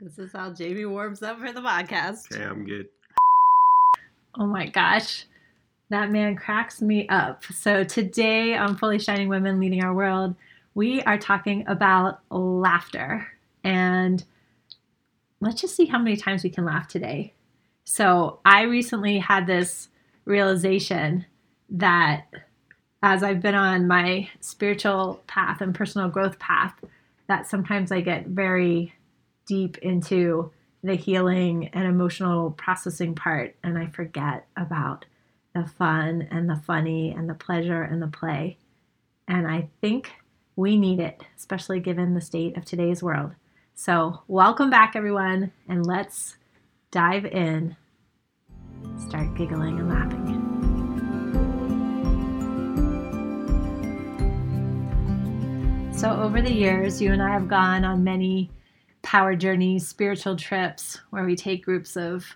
This is how Jamie warms up for the podcast. Okay, I'm good. Oh my gosh. That man cracks me up. So, today on Fully Shining Women Leading Our World, we are talking about laughter. And let's just see how many times we can laugh today. So, I recently had this realization that as I've been on my spiritual path and personal growth path, that sometimes I get very deep into the healing and emotional processing part and I forget about the fun and the funny and the pleasure and the play. And I think we need it, especially given the state of today's world. So, welcome back, everyone, and let's dive in, start giggling and laughing. So, over the years, you and I have gone on many power journeys, spiritual trips, where we take groups of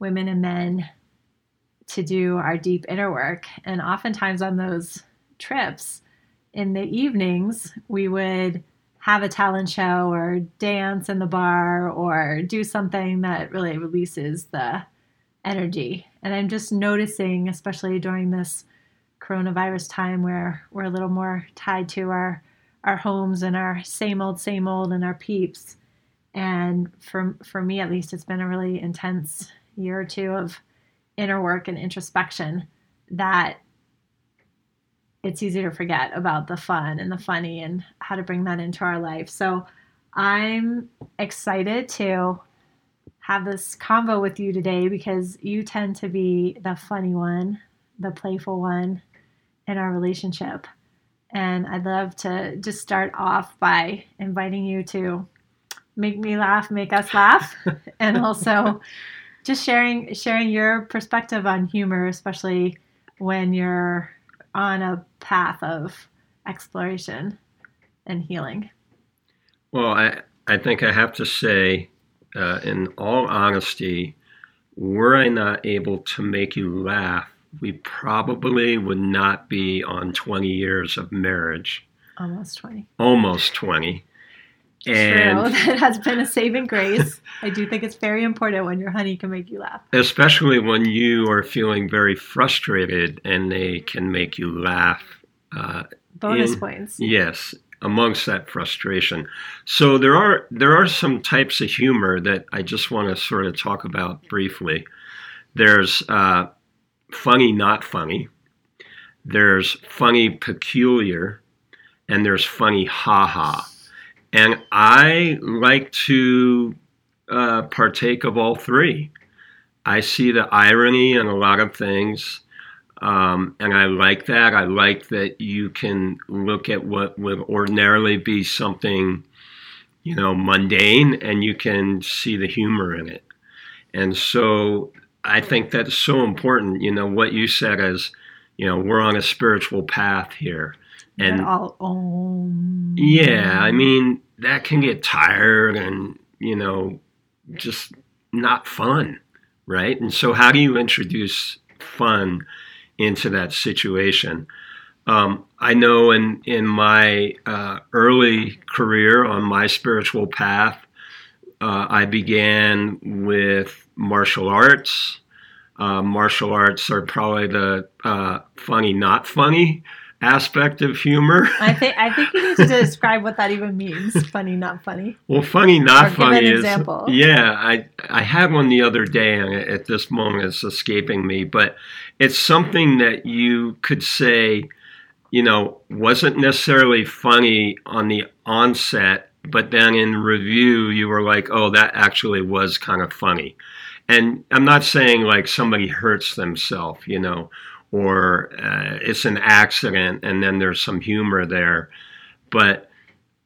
women and men to do our deep inner work. And oftentimes on those trips, in the evenings, we would have a talent show or dance in the bar or do something that really releases the energy. And I'm just noticing, especially during this coronavirus time where we're a little more tied to our our homes and our same old same old and our peeps and for for me at least it's been a really intense year or two of inner work and introspection that it's easy to forget about the fun and the funny and how to bring that into our life. So I'm excited to have this convo with you today because you tend to be the funny one, the playful one in our relationship. And I'd love to just start off by inviting you to make me laugh, make us laugh, and also just sharing sharing your perspective on humor, especially when you're on a path of exploration and healing. Well, I I think I have to say, uh, in all honesty, were I not able to make you laugh, we probably would not be on 20 years of marriage. Almost 20. Almost 20. And True. That has been a saving grace. I do think it's very important when your honey can make you laugh. Especially when you are feeling very frustrated and they can make you laugh. Uh, Bonus in, points. Yes, amongst that frustration. So there are there are some types of humor that I just want to sort of talk about briefly. There's uh, funny, not funny. There's funny, peculiar, and there's funny, ha ha. And I like to uh, partake of all three. I see the irony in a lot of things, um, and I like that. I like that you can look at what would ordinarily be something, you know, mundane, and you can see the humor in it. And so I think that's so important. You know, what you said is, you know, we're on a spiritual path here. And all um, yeah i mean that can get tired and you know just not fun right? And so how do you introduce fun into that situation? Um, i know in in my uh, early career on my spiritual path uh, i began with martial arts uh, martial arts are probably the uh, funny not funny aspect of humor. I think I think you need to describe what that even means. Funny, not funny. Well, funny, not or funny is example. yeah. I I had one the other day, and at this moment it's escaping me, but it's something that you could say, you know, wasn't necessarily funny on the onset, but then in review you were like, oh, that actually was kind of funny. And I'm not saying like somebody hurts themselves, you know, or uh, it's an accident and then there's some humor there. But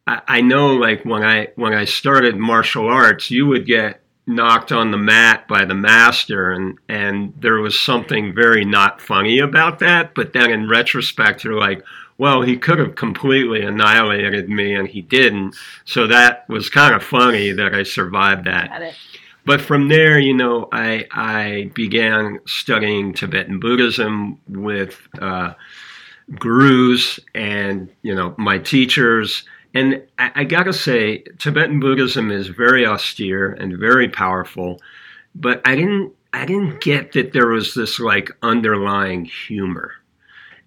I, I know like when I when I started martial arts, you would get knocked on the mat by the master and and there was something very not funny about that. But then in retrospect you're like well he could have completely annihilated me and he didn't. So that was kind of funny that i survived that but from there, you know, I, I began studying Tibetan Buddhism with uh, gurus and you know my teachers. And I, I gotta say, Tibetan Buddhism is very austere and very powerful, but I didn't I didn't get that there was this like underlying humor.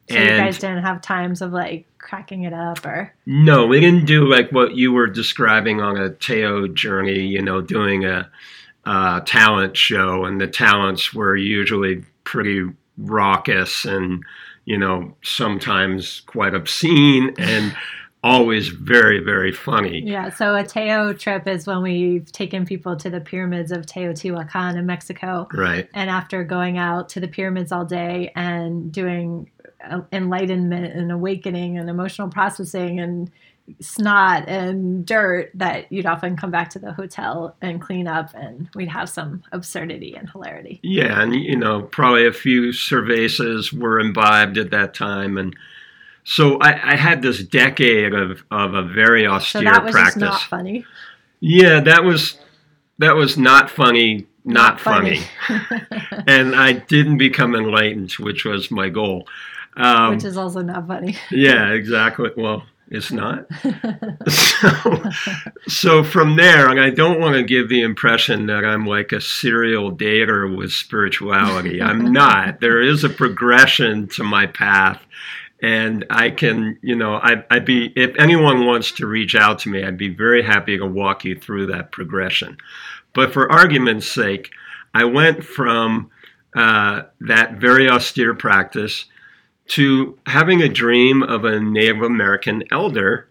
So and you guys didn't have times of like cracking it up or No, we didn't do like what you were describing on a Teo journey, you know, doing a, a talent show and the talents were usually pretty raucous and you know sometimes quite obscene and always very very funny. Yeah so a teo trip is when we've taken people to the pyramids of teotihuacan in mexico. Right. And after going out to the pyramids all day and doing uh, enlightenment and awakening and emotional processing and snot and dirt that you'd often come back to the hotel and clean up and we'd have some absurdity and hilarity. Yeah, and you know, probably a few cervezas were imbibed at that time and so I, I had this decade of, of a very austere so that was practice. Not funny. Yeah, that was that was not funny, not, not funny. funny. and I didn't become enlightened, which was my goal. Um, which is also not funny. yeah, exactly. Well, it's not. so, so from there, and I don't want to give the impression that I'm like a serial dater with spirituality. I'm not. There is a progression to my path. And I can, you know, I, I'd be, if anyone wants to reach out to me, I'd be very happy to walk you through that progression. But for argument's sake, I went from uh, that very austere practice to having a dream of a Native American elder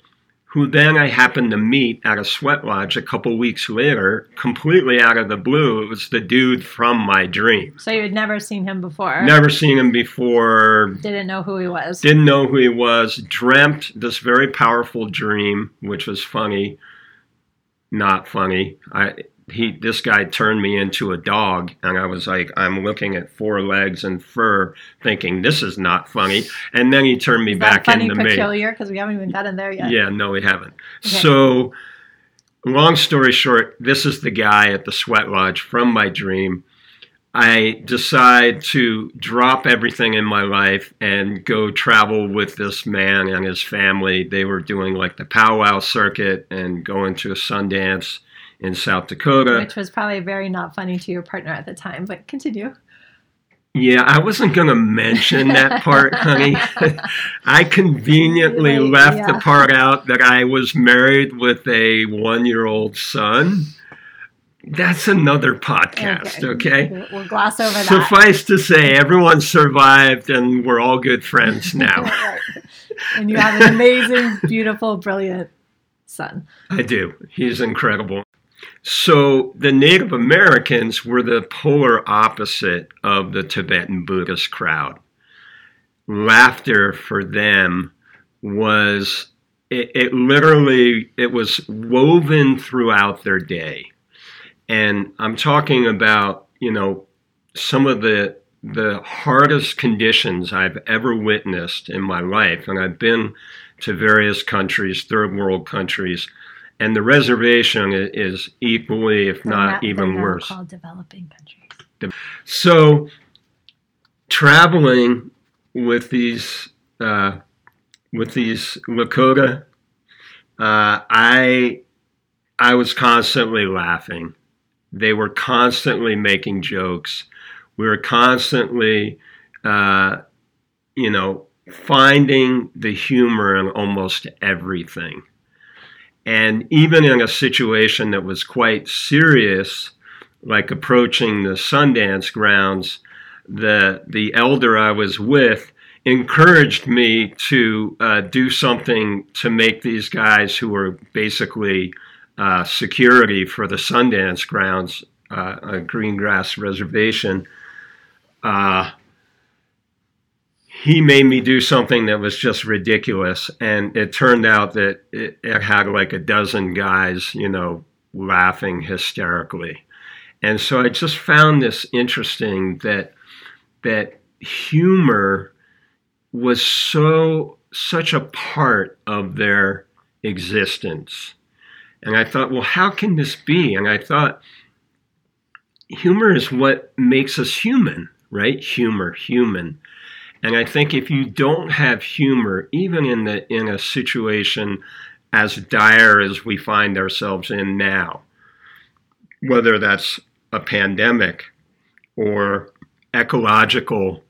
who then I happened to meet at a sweat lodge a couple weeks later, completely out of the blue. It was the dude from my dream. So you had never seen him before? Never seen him before. Didn't know who he was. Didn't know who he was. Dreamt this very powerful dream, which was funny, not funny. I he this guy turned me into a dog and i was like i'm looking at four legs and fur thinking this is not funny. And then he turned me is back funny, into peculiar? Because we haven't even gotten there yet. Yeah no we haven't. Okay. so long story short this is the guy at the sweat lodge from my dream. I decide to drop everything in my life and go travel with this man and his family. They were doing like the powwow circuit and going to a sundance in South Dakota. Which was probably very not funny to your partner at the time, but continue. Yeah, I wasn't going to mention that part, honey. I conveniently left yeah. the part out that I was married with a one year old son. That's another podcast, okay? okay? We'll gloss over that. Suffice to say, everyone survived and we're all good friends now. right. And you have an amazing, beautiful, brilliant son. I do. He's incredible. So the Native Americans were the polar opposite of the Tibetan Buddhist crowd. Laughter for them was it, it, literally it was woven throughout their day. And I'm talking about, you know, some of the the hardest conditions I've ever witnessed in my life. And I've been to various countries, third world countries and the reservation is equally, if not, even worse. Called developing countries. So, traveling with these uh, with these Lakota, uh, I I was constantly laughing. They were constantly making jokes. We were constantly, uh, you know, finding the humor in almost everything. And even in a situation that was quite serious, like approaching the Sundance grounds, the the elder I was with encouraged me to uh, do something to make these guys who were basically uh, security for the Sundance grounds, uh, a green grass reservation, uh, he made me do something that was just ridiculous. And it turned out that it, it, had like a dozen guys, you know, laughing hysterically. And so I just found this interesting that that humor was so such a part of their existence. And I thought, well, how can this be? And I thought humor is what makes us human, right? Humor, human. And I think if you don't have humor, even in the in a situation as dire as we find ourselves in now, whether that's a pandemic or ecological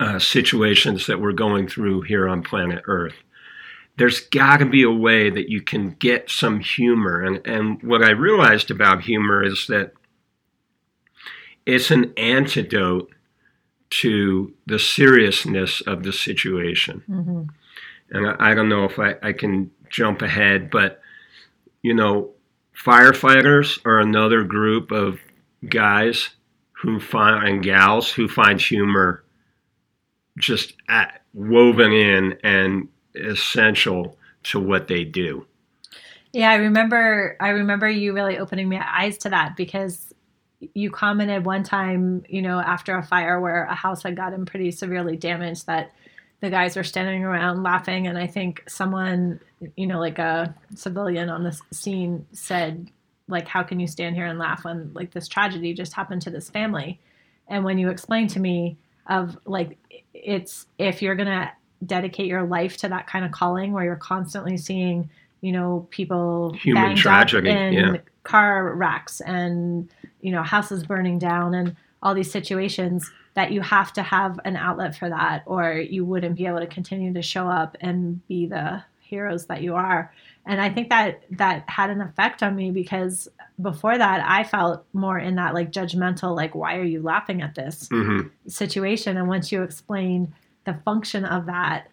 uh, situations that we're going through here on planet Earth. There's got to be a way that you can get some humor. And, and what I realized about humor is that it's an antidote to the seriousness of the situation. Mm-hmm. And I, I, don't know if I, I can jump ahead, but you know, firefighters are another group of guys who find and gals who find humor just at, woven in and essential to what they do. Yeah, I remember I remember you really opening my eyes to that because you commented one time, you know, after a fire where a house had gotten pretty severely damaged that the guys were standing around laughing and I think someone, you know, like a civilian on the scene said like how can you stand here and laugh when like this tragedy just happened to this family? And when you explained to me of like it's if you're gonna dedicate your life to that kind of calling where you're constantly seeing you know people human tragedy in yeah. car wrecks and you know houses burning down and all these situations that you have to have an outlet for that or you wouldn't be able to continue to show up and be the heroes that you are and i think that that had an effect on me because before that i felt more in that like judgmental like why are you laughing at this mm-hmm. situation and once you explain the function of that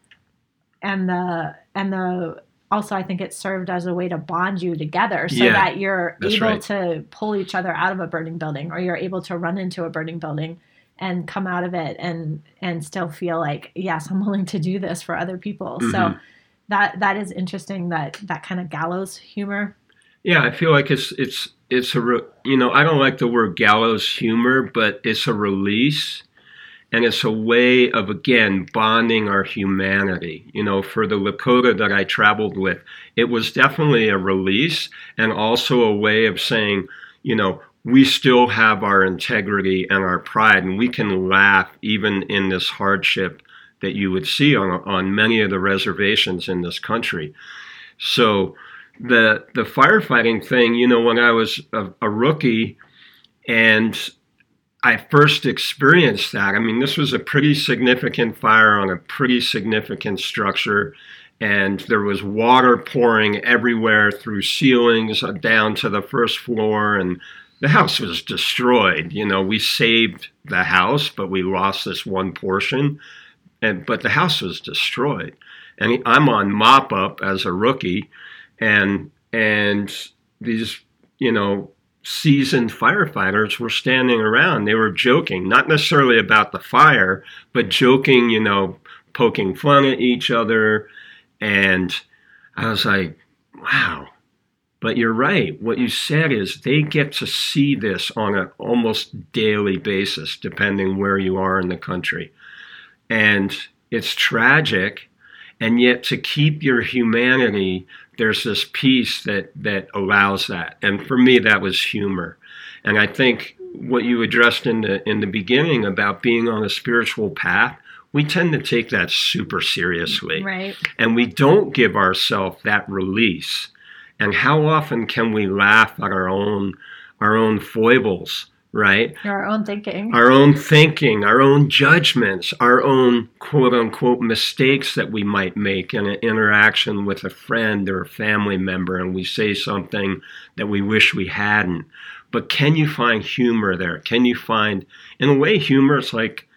and the and the also i think it served as a way to bond you together so yeah, that you're able right. to pull each other out of a burning building or you're able to run into a burning building and come out of it and and still feel like yes i'm willing to do this for other people mm-hmm. so that that is interesting that that kind of gallows humor yeah i feel like it's it's it's a re, you know i don't like the word gallows humor but it's a release and it's a way of again bonding our humanity you know for the lakota that i traveled with it was definitely a release and also a way of saying you know we still have our integrity and our pride and we can laugh even in this hardship that you would see on, on many of the reservations in this country. So the the firefighting thing, you know, when I was a, a rookie and I first experienced that, I mean, this was a pretty significant fire on a pretty significant structure, and there was water pouring everywhere through ceilings uh, down to the first floor, and the house was destroyed. You know, we saved the house, but we lost this one portion and but the house was destroyed. And I'm on mop up as a rookie, and and these you know seasoned firefighters were standing around. They were joking, not necessarily about the fire, but joking, you know, poking fun at each other. And I was like, wow. But you're right. What you said is they get to see this on an almost daily basis, depending where you are in the country and it's tragic and yet to keep your humanity there's this piece that that allows that. And for me that was humor. And i think what you addressed in the in the beginning about being on a spiritual path we tend to take that super seriously. Right. And we don't give ourselves that release. And how often can we laugh at our own our own foibles right? Our own thinking. Our own thinking, our own judgments, our own quote unquote mistakes that we might make in an interaction with a friend or a family member, and we say something that we wish we hadn't. But can you find humor there? Can you find, in a way, humor is like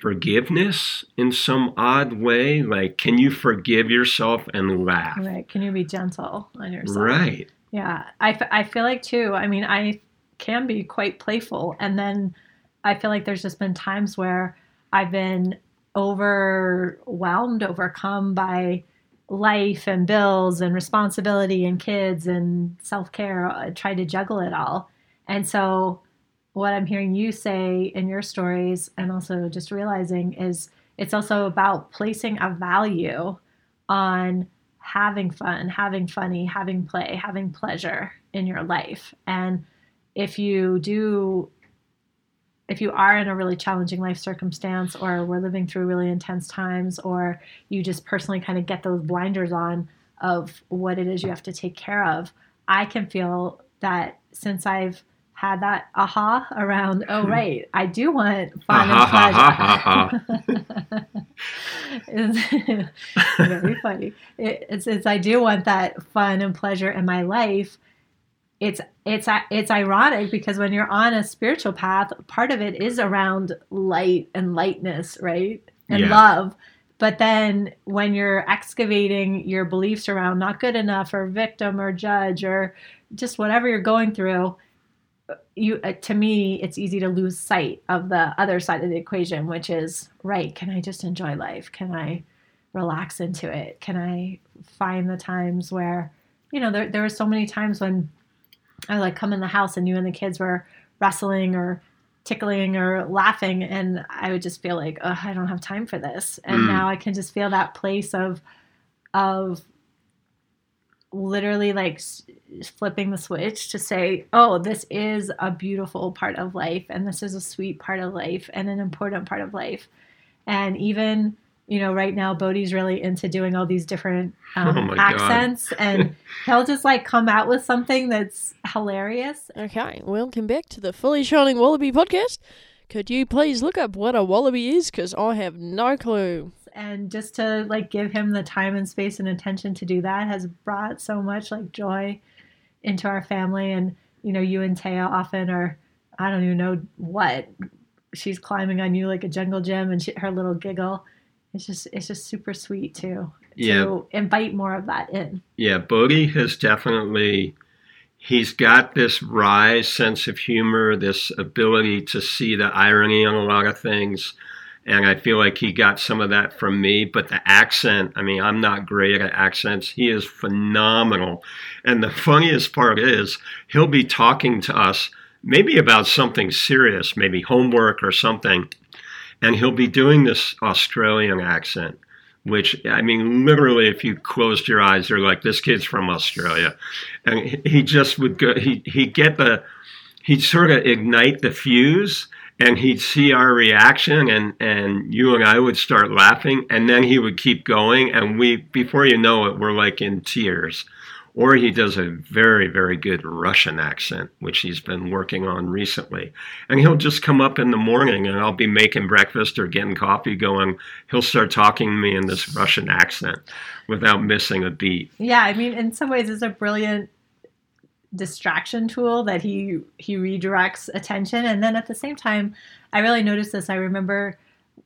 forgiveness in some odd way? Like, can you forgive yourself and laugh? Right. Can you be gentle on yourself? Right. Yeah. I, f- I feel like, too, I mean, I can be quite playful. And then I feel like there's just been times where I've been overwhelmed, overcome by life and bills and responsibility and kids and self care. I uh, try to juggle it all. And so, what I'm hearing you say in your stories, and also just realizing, is it's also about placing a value on having fun, having funny, having play, having pleasure in your life. And if you do if you are in a really challenging life circumstance or we're living through really intense times or you just personally kind of get those blinders on of what it is you have to take care of i can feel that since i've had that aha around oh right i do want fun and ah, pleasure. it's very funny. It's, it's i do want that fun and pleasure in my life it's it's it's ironic because when you're on a spiritual path part of it is around light and lightness right? And yeah. love. But then when you're excavating your beliefs around not good enough or victim or judge or just whatever you're going through you uh, to me it's easy to lose sight of the other side of the equation which is right can i just enjoy life? Can i relax into it? Can i find the times where you know there, there were so many times when i like come in the house and you and the kids were wrestling or tickling or laughing and i would just feel like oh i don't have time for this and mm. now i can just feel that place of of literally like flipping the switch to say, oh, this is a beautiful part of life, and this is a sweet part of life, and an important part of life. And even, you know, right now, Bodhi's really into doing all these different um, oh accents, and he'll just like come out with something that's hilarious. Okay, welcome back to the Fully Shining Wallaby podcast. Could you please look up what a wallaby is? Because I have no clue and just to like give him the time and space and attention to do that has brought so much like joy into our family and you know you and Taya often are I don't even know what she's climbing on you like a jungle gym and she, her little giggle it's just it's just super sweet too yeah. to invite more of that in yeah Bodhi has definitely he's got this wry sense of humor this ability to see the irony on a lot of things and I feel like he got some of that from me. But the accent, I mean, I'm not great at accents. He is phenomenal. And the funniest part is, he'll be talking to us maybe about something serious, maybe homework or something, and he'll be doing this Australian accent. Which I mean, literally, if you closed your eyes, you're like, "This kid's from Australia," and he just would go. He he get the he'd sort of ignite the fuse and he'd see our reaction and and you and I would start laughing and then he would keep going and we before you know it we're like in tears or he does a very very good Russian accent which he's been working on recently. And he'll just come up in the morning and I'll be making breakfast or getting coffee going. He'll start talking to me in this Russian accent without missing a beat. Yeah i mean in some ways it's a brilliant distraction tool that he he redirects attention. And then at the same time i really noticed this. I remember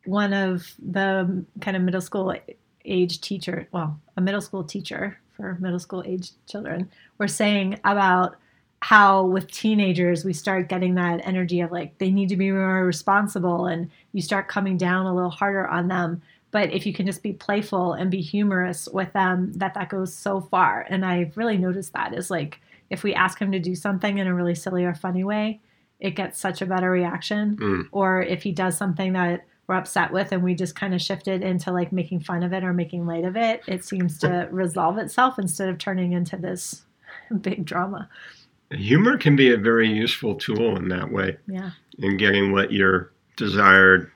one of the kind of middle school age teacher well a middle school teacher for middle school age children were saying about how with teenagers we start getting that energy of like they need to be more responsible and you start coming down a little harder on them but if you can just be playful and be humorous with them that that goes so far and i've really noticed that is like if we ask him to do something in a really silly or funny way, it gets such a better reaction. Mm. Or if he does something that we're upset with and we just kind of shifted into like making fun of it or making light of it, it seems to resolve itself instead of turning into this big drama. Humor can be a very useful tool in that way. Yeah. In getting what your desired,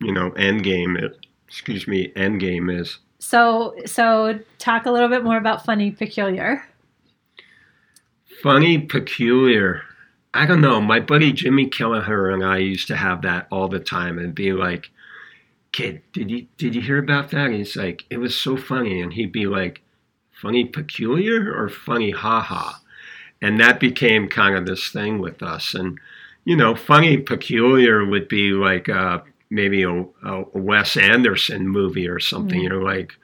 you know, end game is. Excuse me, end game is. So, so talk a little bit more about funny peculiar funny, peculiar. I don't know. My buddy Jimmy Kelleher and I used to have that all the time and be like, "Kid, did you did you hear about that?" And he's like, "It was so funny," and he'd be like, "Funny, peculiar, or funny, haha," and that became kind of this thing with us. And you know, funny, peculiar would be like uh, maybe a, a Wes Anderson movie or something. Mm-hmm. You're like,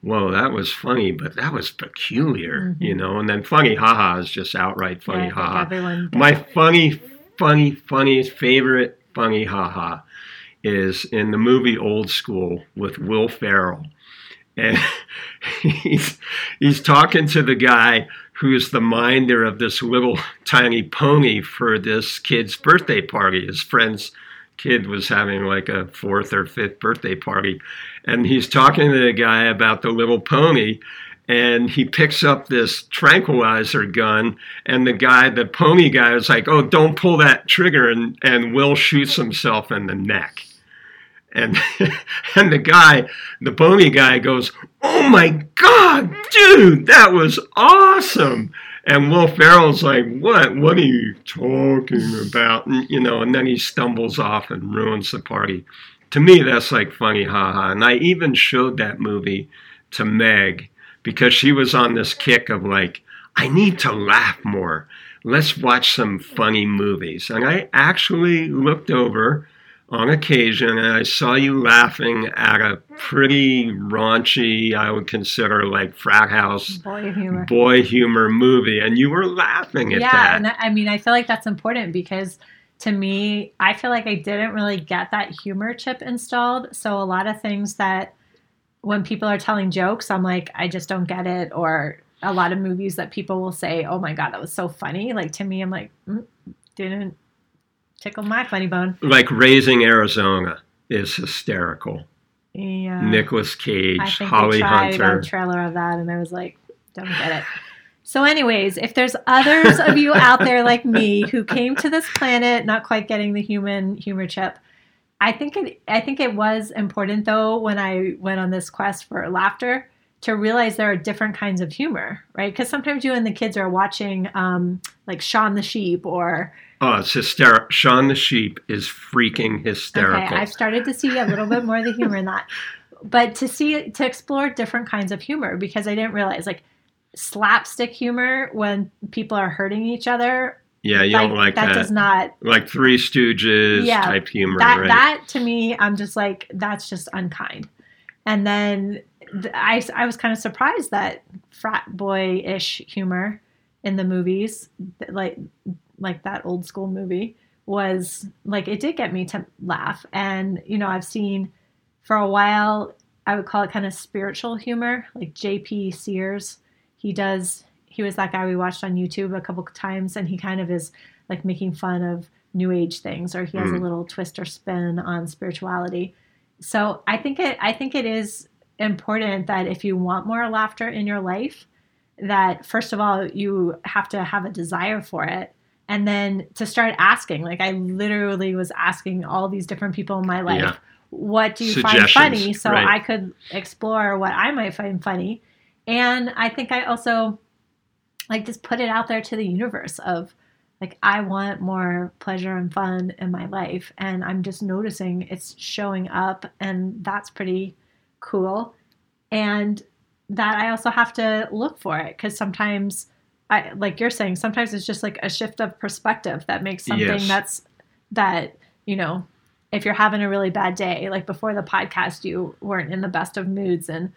whoa, that was funny, but that was peculiar, mm-hmm. you know. And then funny haha is just outright funny yeah, haha. My funny, funny, funny favorite funny haha is in the movie Old School with Will Ferrell. And he's he's talking to the guy who's the minder of this little tiny pony for this kid's birthday party. His friend's kid was having like a fourth or fifth birthday party and he's talking to the guy about the little pony and he picks up this tranquilizer gun and the guy the pony guy is like oh don't pull that trigger and and will shoots himself in the neck and and the guy the pony guy goes oh my god dude that was awesome and Will Ferrell's like, "What? What are you talking about?" And, you know, and then he stumbles off and ruins the party. To me, that's like funny, haha. And I even showed that movie to Meg because she was on this kick of like, I need to laugh more. Let's watch some funny movies. And I actually looked over on occasion and I saw you laughing at a pretty raunchy, I would consider like frat house boy humor, boy humor movie. And you were laughing at yeah, that. Yeah. And I mean, I feel like that's important because to me, I feel like I didn't really get that humor chip installed. So a lot of things that when people are telling jokes, I'm like, I just don't get it. Or a lot of movies that people will say, oh my God, that was so funny. Like to me, I'm like, mm, didn't tickle my funny bone. Like Raising Arizona is hysterical. Yeah. Nicolas Cage, holly hunter I think Holly tried Hunter. A trailer of that, and I was like, don't get it. So, anyways, if there's others of you out there like me who came to this planet not quite getting the human humor chip, I think it I think it was important though when I went on this quest for laughter to realize there are different kinds of humor, right? Because sometimes you and the kids are watching um, like Shaun the Sheep or Oh, it's hysterical. Shaun the Sheep is freaking hysterical. Okay, I've started to see a little bit more of the humor in that. But to see to explore different kinds of humor because I didn't realize like slapstick humor when people are hurting each other yeah, you like, don't like that. That does not like Three Stooges yeah, type humor. That right? that to me, I'm just like that's just unkind. And then I I was kind of surprised that frat boy ish humor in the movies, like like that old school movie, was like it did get me to laugh. And you know, I've seen for a while. I would call it kind of spiritual humor, like J.P. Sears. He does he was that guy we watched on YouTube a couple times, and he kind of is like making fun of new age things, or he has mm. a little twist or spin on spirituality. So I think it I think it is important that if you want more laughter in your life, that first of all you have to have a desire for it and then to start asking like i literally was asking all these different people in my life yeah. what do you find funny so right. i could explore what i might find funny and i think i also like just put it out there to the universe of like I want more pleasure and fun in my life and I'm just noticing it's showing up and that's pretty cool. And that I also have to look for it cuz sometimes I like you're saying sometimes it's just like a shift of perspective that makes something yes. that's that you know if you're having a really bad day like before the podcast you weren't in the best of moods and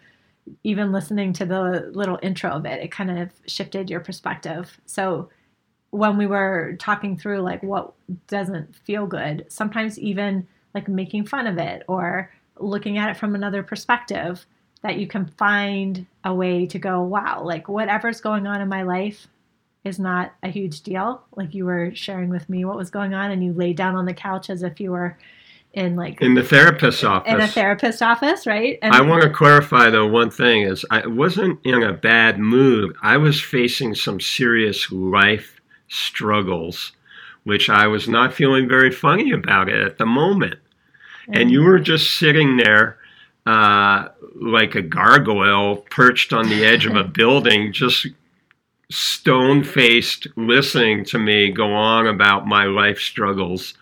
even listening to the little intro of it, it kind of shifted your perspective. So when we were talking through like what doesn't feel good, sometimes even like making fun of it or looking at it from another perspective, that you can find a way to go, wow, like whatever's going on in my life is not a huge deal. Like you were sharing with me what was going on, and you laid down on the couch as if you were in like in the therapist's office. In a therapist office, right? And I want to clarify though one thing is I wasn't in a bad mood. I was facing some serious life struggles, which I was not feeling very funny about it at the moment. Mm-hmm. And you were just sitting there uh, like a gargoyle perched on the edge of a building, just stone faced listening to me go on about my life struggles.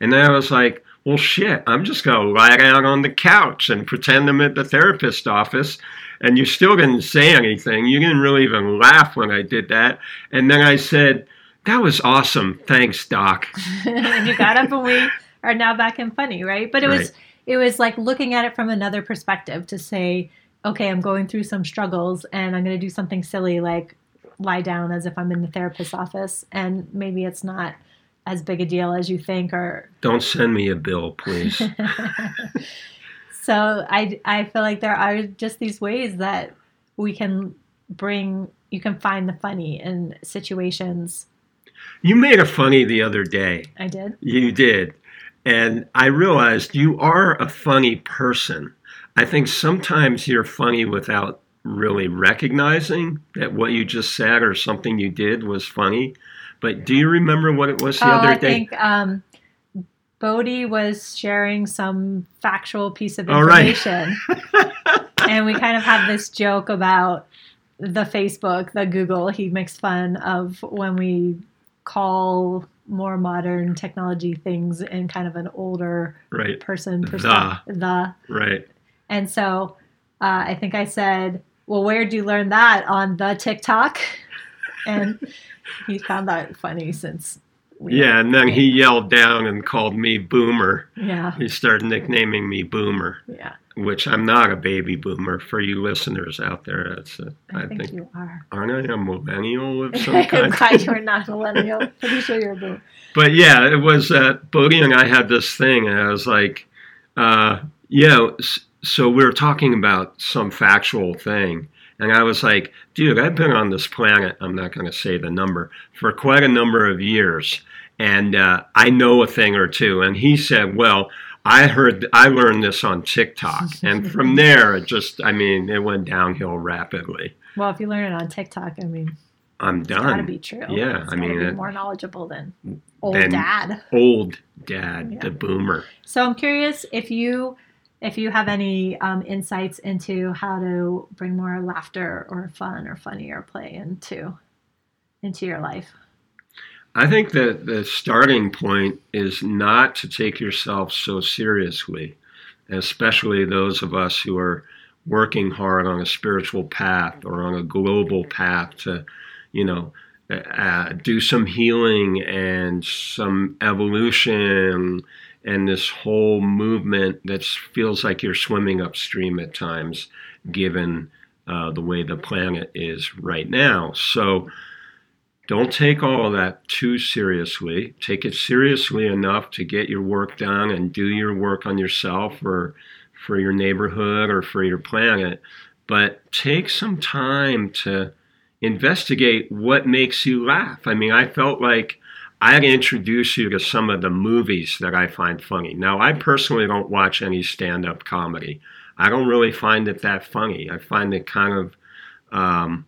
And then I was like, well, shit, I'm just going to lie down on the couch and pretend I'm at the therapist office. And you still didn't say anything. You didn't really even laugh when I did that. And then I said, that was awesome. Thanks, Doc. and you got up and we are now back in funny, right? But it right. was it was like looking at it from another perspective to say, okay, I'm going through some struggles and I'm going to do something silly like lie down as if I'm in the therapist's office and maybe it's not as big a deal as you think or don't send me a bill please. So i i feel like there are just these ways that we can bring you can find the funny in situations. You made a funny the other day. I did? You did and i realized you are a funny person i think sometimes you're funny without really recognizing that what you just said or something you did was funny. But do you remember what it was the oh, other I day? I think um, Bodhi was sharing some factual piece of information. and we kind of have this joke about the Facebook, the Google. He makes fun of when we call more modern technology things in kind of an older right. person perspective. The. the. Right. And so uh, I think I said, Well, where did you learn that? On the TikTok? And he found that funny since yeah, and then he yelled down and called me Boomer. Yeah. He started nicknaming me Boomer. Yeah. Which I'm not a baby boomer for you listeners out there. That's a, I, I think, think, you are. Aren't I a millennial of some kind? I'm glad you're not a millennial. Pretty sure you're a boomer. But yeah, it was uh, Bodhi and I had this thing, and I was like, uh, yeah. So we were talking about some factual thing, and I was like, dude, I've been on this planet, I'm not going to say the number, for quite a number of years. And uh, I know a thing or two. And he said, well, I heard, I learned this on TikTok. and from there, it just, I mean, it went downhill rapidly. Well, if you learn it on TikTok, I mean, I'm done. It's got to be true. Yeah, it's I mean, be more knowledgeable than old than dad. Old dad, yeah. the boomer. So I'm curious if you if you have any um, insights into how to bring more laughter or fun or funny or play into into your life i think that the starting point is not to take yourself so seriously especially those of us who are working hard on a spiritual path or on a global path to you know uh, do some healing and some evolution and this whole movement that feels like you're swimming upstream at times, given uh, the way the planet is right now. So don't take all of that too seriously. Take it seriously enough to get your work done and do your work on yourself or for your neighborhood or for your planet. But take some time to investigate what makes you laugh. I mean, I felt like I'd introduce you to some of the movies that I find funny. Now, I personally don't watch any stand up comedy. I don't really find it that funny. I find it kind of, um,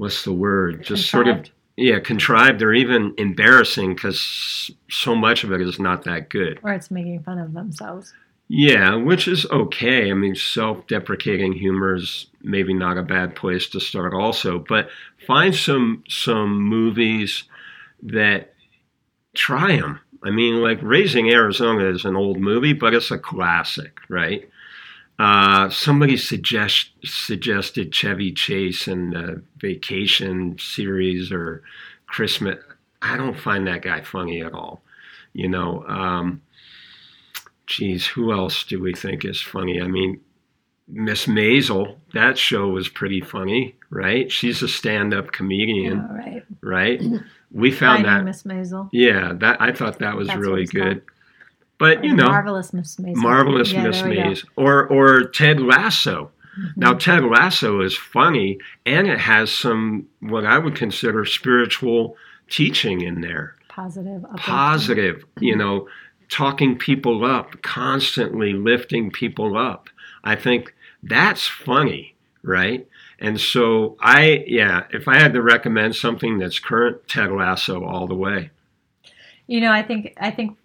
what's the word? Just contrived. sort of, yeah, contrived or even embarrassing because so much of it is not that good. Or it's making fun of themselves. Yeah, which is okay. I mean, self deprecating humor is maybe not a bad place to start, also. But find some some movies that try them. I mean, like Raising Arizona is an old movie, but it's a classic, right? Uh, somebody suggest, suggested Chevy Chase and the Vacation series or Christmas. I don't find that guy funny at all. You know, um, geez, who else do we think is funny? I mean, Miss Maisel, that show was pretty funny, right? She's a stand-up comedian, yeah, right? Right. we found Finding that Miss Maisel. Yeah, that I thought that was That's really good. Called. But you know, marvelous Miss Maisel. Marvelous yeah, Miss Maisel, or or Ted Lasso. Mm-hmm. Now Ted Lasso is funny, and it has some what I would consider spiritual teaching in there. Positive. Positive. Mm-hmm. You know, talking people up, constantly lifting people up. I think that's funny, right? And so I, yeah, if I had to recommend something that's current, Ted Lasso all the way. You know, I think I think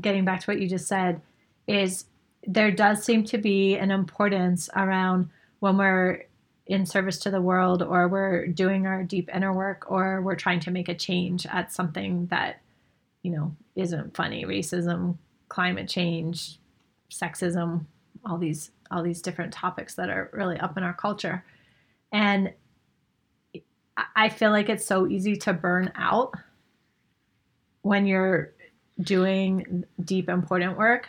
getting back to what you just said is there does seem to be an importance around when we're in service to the world or we're doing our deep inner work or we're trying to make a change at something that you know isn't funny. Racism climate change sexism all these all these different topics that are really up in our culture. And I feel like it's so easy to burn out when you're doing deep important work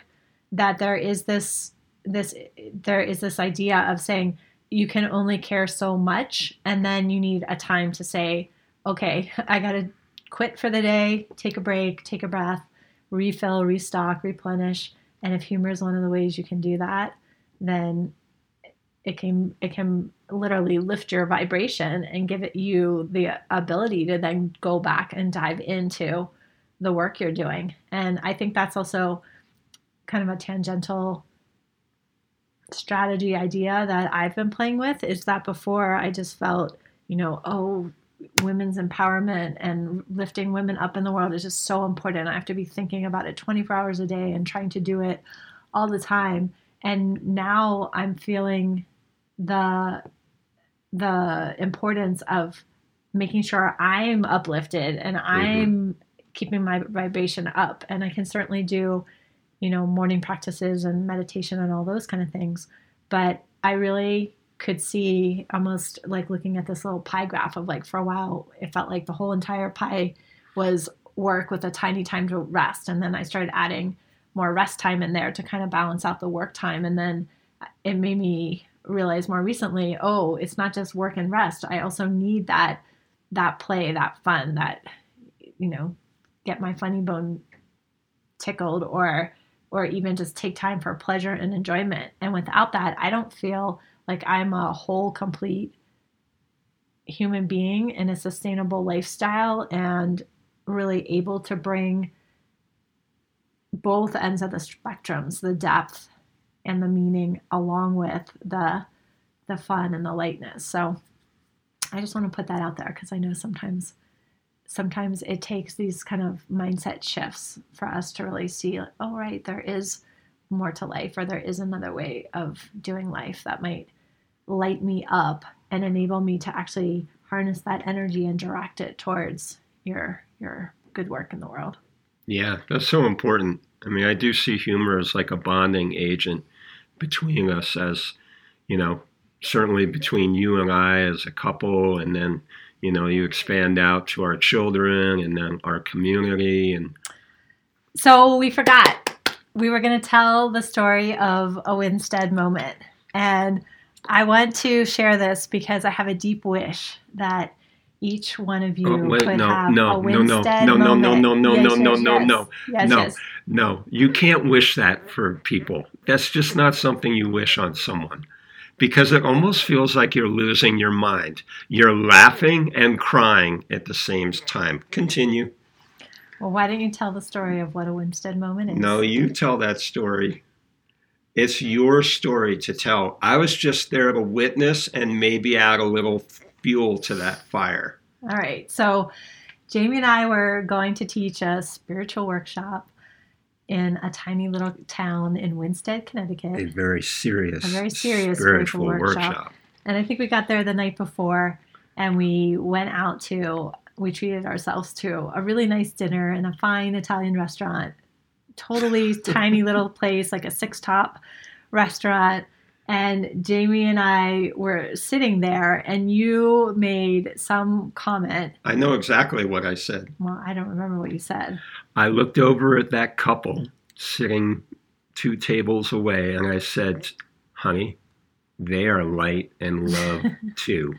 that there is this this there is this idea of saying you can only care so much and then you need a time to say okay i got to quit for the day take a break take a breath refill restock replenish and if humor is one of the ways you can do that then it can it can literally lift your vibration and give it you the ability to then go back and dive into the work you're doing and i think that's also kind of a tangential strategy idea that I've been playing with is that before I just felt, you know, oh, women's empowerment and lifting women up in the world is just so important. I have to be thinking about it 24 hours a day and trying to do it all the time. And now I'm feeling the the importance of making sure I'm uplifted and mm-hmm. I'm keeping my vibration up. And I can certainly do, you know, morning practices and meditation and all those kind of things. But I really could see almost like looking at this little pie graph of like for a while, it felt like the whole entire pie was work with a tiny time to rest. And then I started adding more rest time in there to kind of balance out the work time. And then it made me realize more recently, oh, it's not just work and rest. I also need that that play, that fun, that you know, get my funny bone tickled or or even just take time for pleasure and enjoyment. And without that, I don't feel like I'm a whole complete human being in a sustainable lifestyle and really able to bring both ends of the spectrums, the depth and the meaning along with the the fun and the lightness. So I just want to put that out there because I know sometimes sometimes it takes these kind of mindset shifts for us to really see like, oh right, there is more to life or there is another way of doing life that might light me up and enable me to actually harness that energy and direct it towards your your good work in the world. Yeah, that's so important. I mean, I do see humor as like a bonding agent between us as, you know, certainly between you and I as a couple, and then you know you expand out to our children and then our community and. So we forgot we were going to tell the story of a Winsted moment, and I want to share this because I have a deep wish that each one of you oh, wait, could no, have no, a Winsted no, no, moment. no, no, no, no, yes, no, yes, no, yes. no, yes, no, yes. no. You can't wish that for people. That's just not something you wish on someone because it almost feels like you're losing your mind. You're laughing and crying at the same time. Continue. Well, why don't you tell the story of what a Winsted moment is? No, you tell that story. It's your story to tell. I was just there to witness and maybe add a little fuel to that fire. All right. So, Jamie and I were going to teach a spiritual workshop in a tiny little town in Winsted, Connecticut. A very serious, a very serious spiritual, spiritual workshop. workshop. And I think we got there the night before, and we went out to. We treated ourselves to a really nice dinner in a fine Italian restaurant. Totally tiny little place, like a six top restaurant. And Jamie and I were sitting there, and you made some comment. I know exactly what I said. Well, I don't remember what you said. I looked over at that couple sitting two tables away and I said, honey, they are light and love too.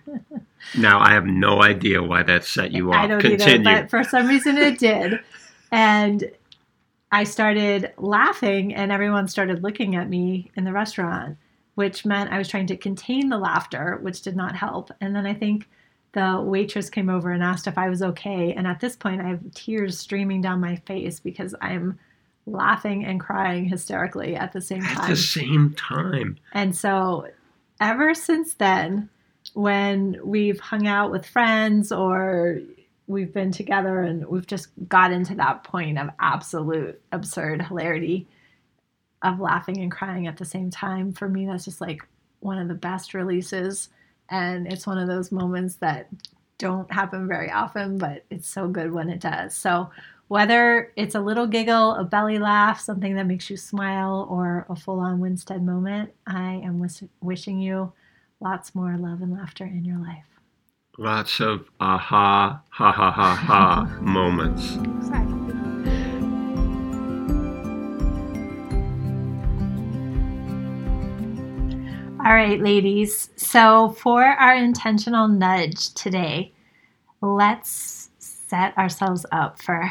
now I have no idea why that set you off. I don't Continue. either, but for some reason it did. And I started laughing and everyone started looking at me in the restaurant, which meant I was trying to contain the laughter, which did not help. And then I think the waitress came over and asked if I was okay. And at this point, I have tears streaming down my face because I'm laughing and crying hysterically at the same time. At the same time. And so, ever since then, when we've hung out with friends or we've been together and we've just got into that point of absolute absurd hilarity of laughing and crying at the same time, for me, that's just like one of the best releases and it's one of those moments that don't happen very often, but it's so good when it does. So, whether it's a little giggle, a belly laugh, something that makes you smile, or a full on Winsted moment, I am wish- wishing you lots more love and laughter in your life. Lots of aha, ha ha ha ha moments. Exactly. All right, ladies. So, for our intentional nudge today, let's set ourselves up for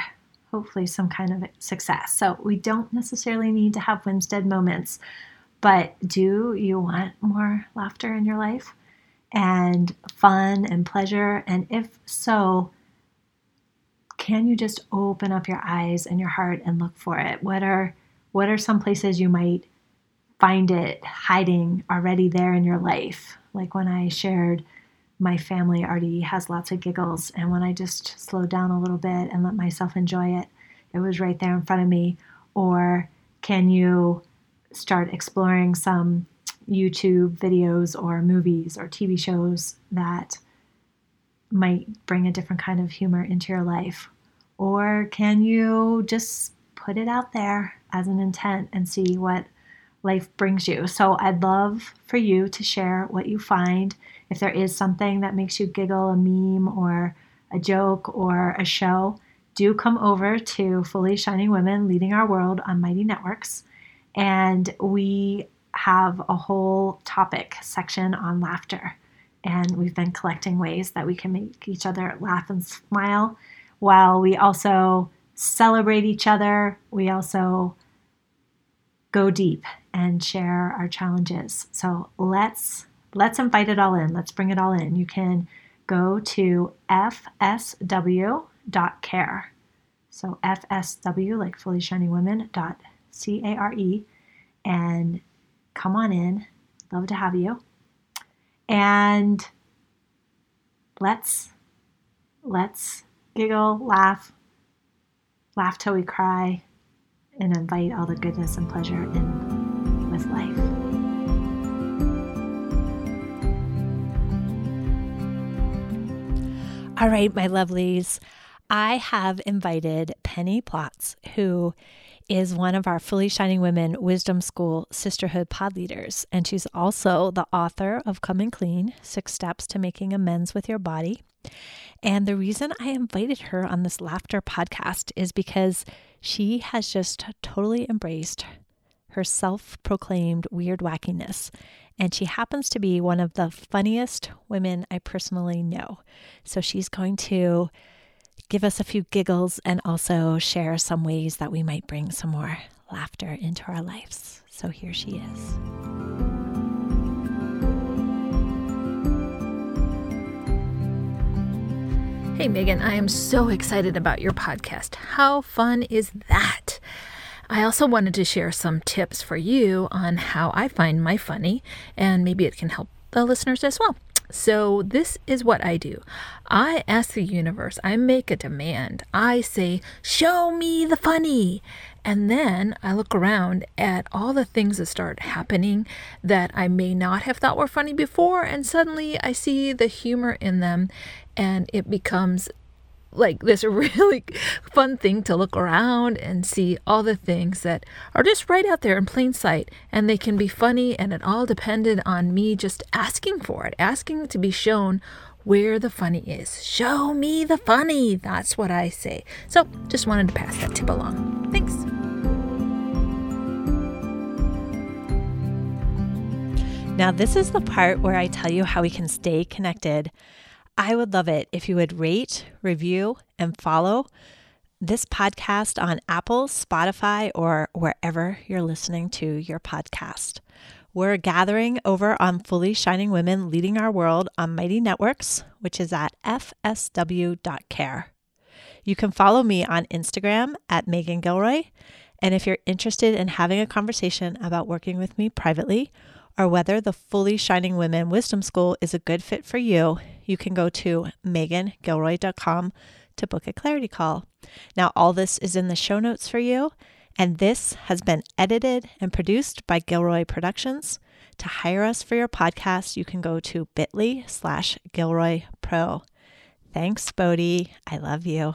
hopefully some kind of success. So, we don't necessarily need to have Winsted moments, but do you want more laughter in your life and fun and pleasure? And if so, can you just open up your eyes and your heart and look for it? What are what are some places you might find it hiding already there in your life. Like when I shared, my family already has lots of giggles, and when I just slowed down a little bit and let myself enjoy it, it was right there in front of me. Or can you start exploring some YouTube videos or movies or TV shows that might bring a different kind of humor into your life? Or can you just put it out there as an intent and see what life brings you? So I'd love for you to share what you find. If there is something that makes you giggle, a meme or a joke or a show, do come over to Fully Shining Women Leading Our World on Mighty Networks. And we have a whole topic section on laughter. And we've been collecting ways that we can make each other laugh and smile while we also celebrate each other. We also go deep and share our challenges. So let's let's invite it all in. Let's bring it all in. You can go to fsw.care. So fsw like fully shining women dot c a r e and come on in. Love to have you. And let's let's giggle, laugh, laugh till we cry, and invite all the goodness and pleasure in with life. All right, my lovelies. I have invited Penny Plautz, who is one of our Fully Shining Women Wisdom School Sisterhood pod leaders, and she's also the author of Coming Clean Six Steps to Making Amends with Your Body. And the reason I invited her on this laughter podcast is because she has just totally embraced her self proclaimed weird wackiness. And she happens to be one of the funniest women I personally know. So she's going to give us a few giggles, and also share some ways that we might bring some more laughter into our lives. So here she is. Hey, Meghan, I am so excited about your podcast. How fun is that? I also wanted to share some tips for you on how I find my funny, and maybe it can help the listeners as well. So, this is what I do I ask the universe, I make a demand. I say, Show me the funny. And then I look around at all the things that start happening that I may not have thought were funny before, and suddenly I see the humor in them, and it becomes like this really fun thing to look around and see all the things that are just right out there in plain sight and they can be funny and it all depended on me just asking for it asking to be shown where the funny is. Show me the funny that's what i say. So just wanted to pass that tip along. Thanks. Now this is the part where i tell you how we can stay connected I would love it if you would rate, review, and follow this podcast on Apple, Spotify, or wherever you're listening to your podcast. We're gathering over on Fully Shining Women Leading Our World on Mighty Networks, which is at fsw.care. You can follow me on Instagram at Meghan Gilroy. And if you're interested in having a conversation about working with me privately, or whether the Fully Shining Women Wisdom School is a good fit for you, you can go to meghangilroy.com to book a clarity call. Now, all this is in the show notes for you, and this has been edited and produced by Gilroy Productions. To hire us for your podcast, you can go to bit.ly slash Gilroy Pro. Thanks, Bodhi. I love you.